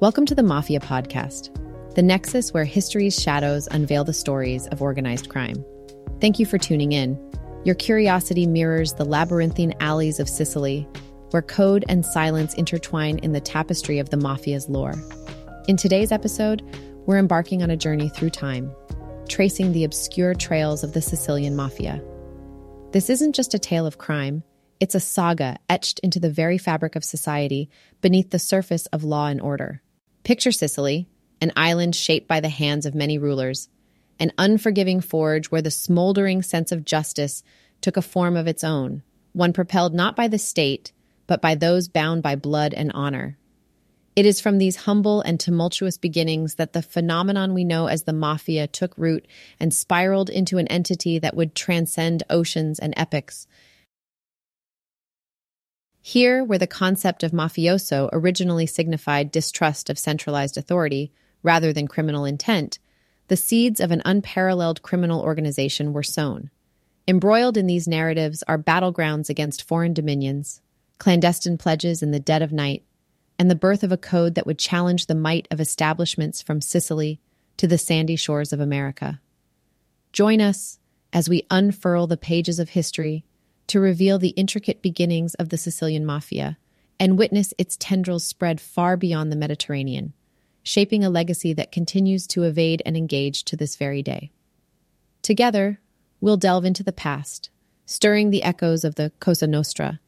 Welcome to the Mafia Podcast, the nexus where history's shadows unveil the stories of organized crime. Thank you for tuning in. Your curiosity mirrors the labyrinthine alleys of Sicily, where code and silence intertwine in the tapestry of the Mafia's lore. In today's episode, we're embarking on a journey through time, tracing the obscure trails of the Sicilian Mafia. This isn't just a tale of crime, it's a saga etched into the very fabric of society beneath the surface of law and order. Picture Sicily, an island shaped by the hands of many rulers, an unforgiving forge where the smoldering sense of justice took a form of its own, one propelled not by the state, but by those bound by blood and honor. It is from these humble and tumultuous beginnings that the phenomenon we know as the mafia took root and spiraled into an entity that would transcend oceans and epochs, here, where the concept of mafioso originally signified distrust of centralized authority rather than criminal intent, the seeds of an unparalleled criminal organization were sown. Embroiled in these narratives are battlegrounds against foreign dominions, clandestine pledges in the dead of night, and the birth of a code that would challenge the might of establishments from Sicily to the sandy shores of America. Join us as we unfurl the pages of history to reveal the intricate beginnings of the Sicilian mafia and witness its tendrils spread far beyond the Mediterranean, shaping a legacy that continues to evade and engage to this very day. Together, we'll delve into the past, stirring the echoes of the Cosa Nostra